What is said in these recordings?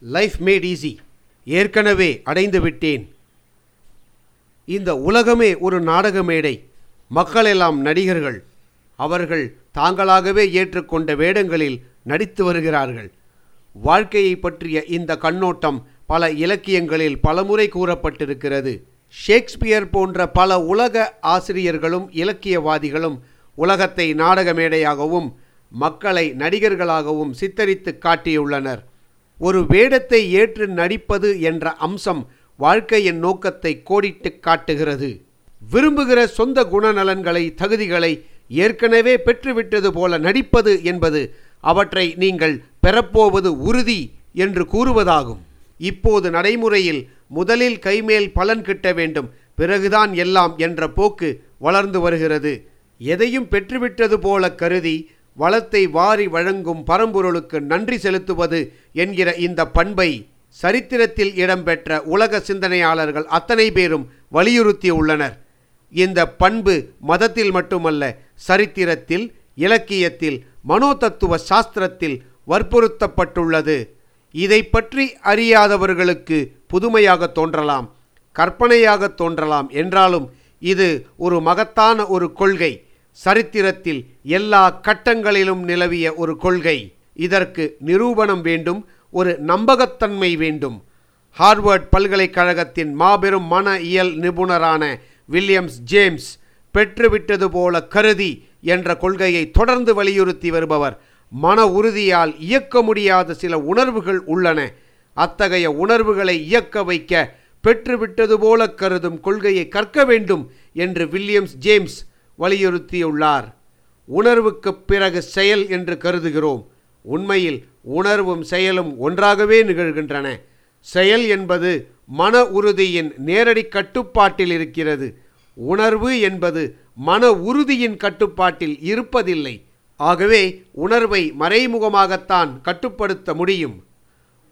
Life mat easy ஏற்கனவே அடைந்து விட்டேன். இந்த உலகமே ஒரு நாடக மேடை. மக்களெல்லாம் நடிகர்கள். அவர்கள் தாங்களாகவே ஏற்றுக்கொண்ட வேடங்களில் நடித்து வருகிறார்கள். வாழ்க்கையை பற்றிய இந்த கண்ணோட்டம் பல இலக்கியங்களில் பலமுறை கூறப்பட்டிருக்கிறது. ஷேக்ஸ்பியர் போன்ற பல உலக ஆசிரியர்களும் இலக்கியவாதிகளும் உலகத்தை நாடக மேடையாகவும் மக்களை நடிகர்களாகவும் சித்தரித்து காட்டியுள்ளனர். ஒரு வேடத்தை ஏற்று நடிப்பது என்ற அம்சம் வாழ்க்கையின் நோக்கத்தை கோடிட்டு காட்டுகிறது. விரும்புகிற சொந்த குணநலன்களை தகுதிகளை ஏற்கனவே பெற்றுவிட்டது போல நடிப்பது என்பது அவற்றை நீங்கள் பெறப்போவது உறுதி என்று கூறுவதாகும். இப்போது நடைமுறையில் முதலில் கைமேல் பலன் கிட்ட வேண்டும் பிறகுதான் எல்லாம் என்ற போக்கு வளர்ந்து வருகிறது. எதையும் பெற்றுவிட்டது போல கருதி வளத்தை வாரி வழங்கும் பரம்பொருளுக்கு நன்றி செலுத்துவது என்கிற இந்த பண்பை சரித்திரத்தில் இடம்பெற்ற உலக சிந்தனையாளர்கள் அத்தனை பேரும் வலியுறுத்தியுள்ளனர் இந்த பண்பு மதத்தில் மட்டுமல்ல சரித்திரத்தில் இலக்கியத்தில் மனோதத்துவ சாஸ்திரத்தில் வற்புறுத்தப்பட்டுள்ளது. இதை பற்றி அறியாதவர்களுக்கு புதுமையாக தோன்றலாம் கற்பனையாக தோன்றலாம் என்றாலும் இது ஒரு மகத்தான ஒரு கொள்கை. சரித்திரத்தில் எல்லா கட்டங்களிலும் நிலவிய ஒரு கொள்கை. இதற்கு நிரூபணம் வேண்டும் ஒரு நம்பகத்தன்மை வேண்டும். ஹார்வர்ட் பல்கலைக்கழகத்தின் மாபெரும் மன இயல் நிபுணரான வில்லியம்ஸ் ஜேம்ஸ் பெற்றுவிட்டது போல கருதி என்ற கொள்கையை தொடர்ந்து வலியுறுத்தி வருபவர். மன உறுதியால் இயக்க முடியாத சில உணர்வுகள் உள்ளன. அத்தகைய உணர்வுகளை இயக்க வைக்க பெற்றுவிட்டது போல கருதும் கொள்கையை கற்க வேண்டும் என்று வில்லியம்ஸ் ஜேம்ஸ் வலியுறுத்தியுள்ளார். உணர்வுக்கு பிறகு செயல் என்று கருதுகிறோம். உண்மையில் உணர்வும் செயலும் ஒன்றாகவே நிகழ்கின்றன. செயல் என்பது மன உறுதியின் நேரடி கட்டுப்பாட்டில் இருக்கிறது. உணர்வு என்பது மன உறுதியின் கட்டுப்பாட்டில் இருப்பதில்லை. ஆகவே உணர்வை மறைமுகமாகத்தான் கட்டுப்படுத்த முடியும்.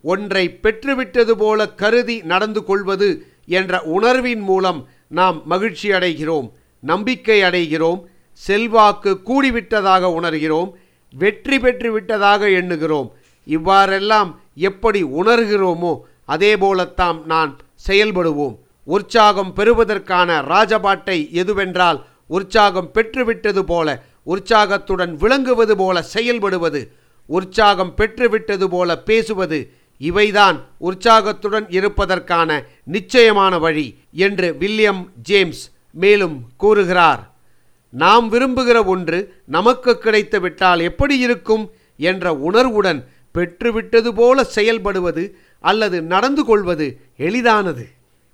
ஒன்றை பெற்றுவிட்டது போல கருதி நடந்து கொள்வது என்ற உணர்வின் மூலம் நாம் மகிழ்ச்சி அடைகிறோம் நம்பிக்கை அடைகிறோம் செல்வாக்கு கூடிவிட்டதாக உணர்கிறோம் வெற்றி பெற்று விட்டதாக எண்ணுகிறோம். இவ்வாறெல்லாம் எப்படி உணர்கிறோமோ அதே போலத்தான் நான் செயல்படுவோம். உற்சாகம் பெறுவதற்கான ராஜபாட்டை எதுவென்றால் உற்சாகம் பெற்றுவிட்டது போல உற்சாகத்துடன் விளங்குவது போல செயல்படுவது உற்சாகம் பெற்றுவிட்டது போல பேசுவது இவைதான் உற்சாகத்துடன் இருப்பதற்கான நிச்சயமான வழி என்று வில்லியம் ஜேம்ஸ் மேலும் கூறுகிறார் நாம் விரும்புகிற ஒன்று நமக்கு கிடைத்து விட்டால் எப்படி இருக்கும்? என்ற உணர்வுடன் பெற்றுவிட்டது போல செயல்படுவது அல்லது நடந்து கொள்வது எளிதானது.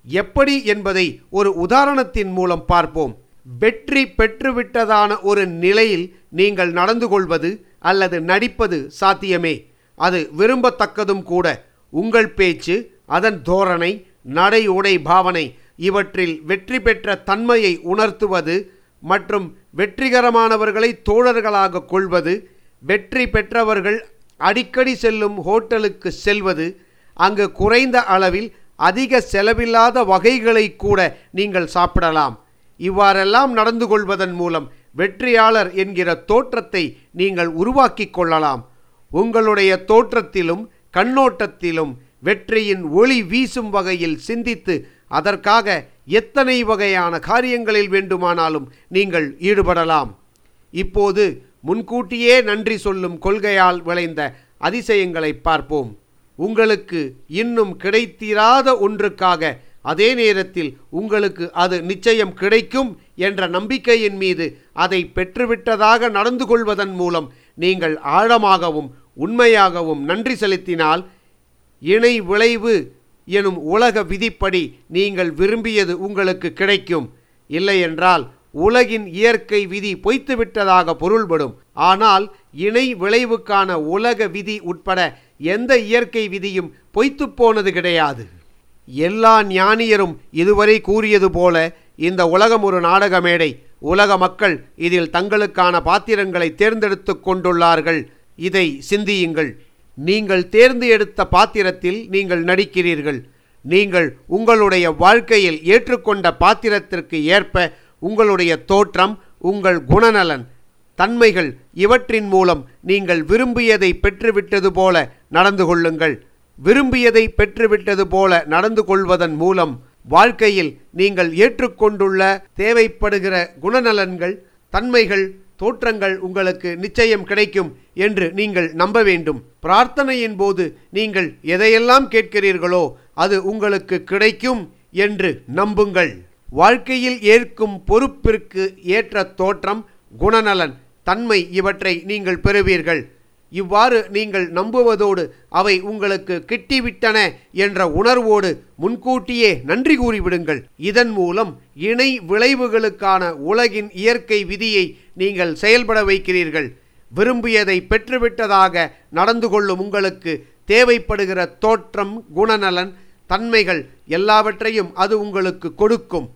எப்படி என்பதை ஒரு உதாரணத்தின் மூலம் பார்ப்போம். வெற்றி பெற்றுவிட்டதான ஒரு நிலையில் நீங்கள் நடந்து கொள்வது அல்லது நடிப்பது சாத்தியமே. அது விரும்பத்தக்கதும் கூட. உங்கள் பேச்சு அதன் தோரணை நடை உடை பாவனை இவற்றில் வெற்றி பெற்ற தன்மையை உணர்த்துவது மற்றும் வெற்றிகரமானவர்களை தோழர்களாக கொள்வது வெற்றி பெற்றவர்கள் அடிக்கடி செல்லும் ஹோட்டலுக்கு செல்வது அங்கு குறைந்த அளவில் அதிக செலவில்லாத வகைகளை கூட நீங்கள் சாப்பிடலாம். இவ்வாறெல்லாம் நடந்து கொள்வதன் மூலம் வெற்றியாளர் என்கிற தோற்றத்தை நீங்கள் உருவாக்கி கொள்ளலாம். உங்களுடைய தோற்றத்திலும் கண்ணோட்டத்திலும் வெற்றியின் ஒளி வீசும் வகையில் சிந்தித்து அதற்காக எத்தனை வகையான காரியங்களில் வேண்டுமானாலும் நீங்கள் ஈடுபடலாம். இப்போது முன்கூட்டியே நன்றி சொல்லும் கொள்கையால் விளைந்த அதிசயங்களை பார்ப்போம். உங்களுக்கு இன்னும் கிடைத்திராத ஒன்றுக்காக அதே நேரத்தில் உங்களுக்கு அது நிச்சயம் கிடைக்கும் என்ற நம்பிக்கையின் மீது அதை பெற்றுவிட்டதாக நடந்து கொள்வதன் மூலம் நீங்கள் ஆழமாகவும் உண்மையாகவும் நன்றி செலுத்தினால் இணை விளைவு எனும் உலக விதிப்படி நீங்கள் விரும்பியது உங்களுக்கு கிடைக்கும். இல்லையென்றால் உலகின் இயற்கை விதி பொய்த்துவிட்டதாக பொருள்படும். ஆனால் இணை விளைவுக்கான உலக விதி உட்பட எந்த இயற்கை விதியும் பொய்த்துப்போனது கிடையாது. எல்லா ஞானியரும் இதுவரை கூறியது போல இந்த உலகம் ஒரு நாடக மேடை. உலக மக்கள் இதில் தங்களுக்கான பாத்திரங்களை தேர்ந்தெடுத்து கொண்டுள்ளார்கள். இதை சிந்தியுங்கள். நீங்கள் தேர்ந்து எடுத்த பாத்திரத்தில் நீங்கள் நடிக்கிறீர்கள். நீங்கள் உங்களுடைய வாழ்க்கையில் ஏற்றுக்கொண்ட பாத்திரத்திற்கு ஏற்ப உங்களுடைய தோற்றம் உங்கள் குணநலன் தன்மைகள் இவற்றின் மூலம் நீங்கள் விரும்பியதை பெற்றுவிட்டது போல நடந்து கொள்ளுங்கள். விரும்பியதை பெற்றுவிட்டது போல நடந்து கொள்வதன் மூலம் வாழ்க்கையில் நீங்கள் ஏற்றுக்கொண்டுள்ள தேவைப்படுகிற குணநலன்கள் தன்மைகள் தோற்றங்கள் உங்களுக்கு நிச்சயம் கிடைக்கும் என்று நீங்கள் நம்ப வேண்டும். பிரார்த்தனையின் போது நீங்கள் எதையெல்லாம் கேட்கிறீர்களோ அது உங்களுக்கு கிடைக்கும் என்று நம்புங்கள். வாழ்க்கையில் ஏற்கும் பொறுப்பிற்கு ஏற்ற தோற்றம் குணநலன் தன்மை இவற்றை நீங்கள் பெறுவீர்கள். இவ்வாறு நீங்கள் நம்புவதோடு அவை உங்களுக்கு கிட்டிவிட்டன என்ற உணர்வோடு முன்கூட்டியே நன்றி கூறிவிடுங்கள். இதன் மூலம் இணை விளைவுகளுக்கான உலகின் இயற்கை விதியை நீங்கள் செயல்பட வைக்கிறீர்கள். விரும்பியதை பெற்றுவிட்டதாக நடந்து கொள்ளும் உங்களுக்கு தேவைப்படுகிற தோற்றம் குணநலன் தன்மைகள் எல்லாவற்றையும் அது உங்களுக்கு கொடுக்கும்.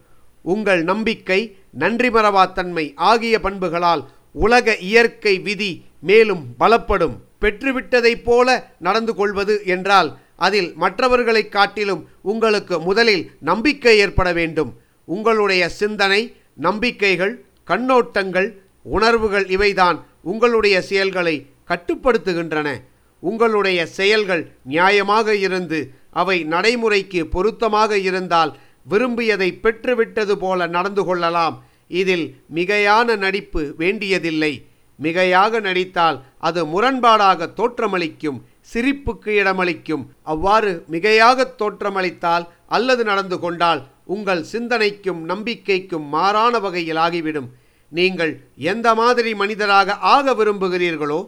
உங்கள் நம்பிக்கை நன்றி மறவாத்தன்மை ஆகிய பண்புகளால் உலக இயற்கை விதி மேலும் பலப்படும். பெற்றுவிட்டதைப் போல நடந்து கொள்வது என்றால் அதில் மற்றவர்களைக் காட்டிலும் உங்களுக்கு முதலில் நம்பிக்கை ஏற்பட வேண்டும். உங்களுடைய சிந்தனை நம்பிக்கைகள் கண்ணோட்டங்கள் உணர்வுகள் இவைதான் உங்களுடைய செயல்களை கட்டுப்படுத்துகின்றன. உங்களுடைய செயல்கள் நியாயமாக இருந்து அவை நடைமுறைக்கு பொருத்தமாக இருந்தால் விரும்பியதை பெற்றுவிட்டது போல நடந்து கொள்ளலாம். இதில் மிகையான நடிப்பு வேண்டியதில்லை. மிகையாக நடித்தால் அது முரண்பாடாக தோற்றமளிக்கும் சிரிப்புக்கு இடமளிக்கும். அவ்வாறு மிகையாக தோற்றமளித்தால் அல்லது நடந்து கொண்டால் உங்கள் சிந்தனைக்கும் நம்பிக்கைக்கும் மாறான வகையில் ஆகிவிடும். நீங்கள் எந்த மாதிரி மனிதராக ஆக விரும்புகிறீர்களோ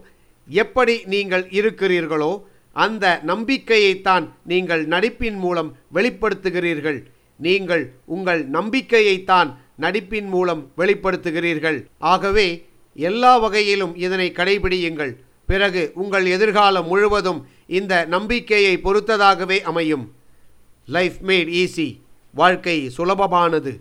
எப்படி நீங்கள் இருக்கிறீர்களோ அந்த நம்பிக்கையைத்தான் நீங்கள் நடிப்பின் மூலம் வெளிப்படுத்துகிறீர்கள். நீங்கள் உங்கள் நம்பிக்கையைத்தான் நடிப்பின் மூலம் வெளிப்படுத்துகிறீர்கள். ஆகவே எல்லா வகையிலும் இதனை கடைபிடியுங்கள். பிறகு உங்கள் எதிர்காலம் முழுவதும் இந்த நம்பிக்கையை பொறுத்ததாகவே அமையும். லைஃப் மேட் ஈஸி வாழ்க்கை சுலபமானது.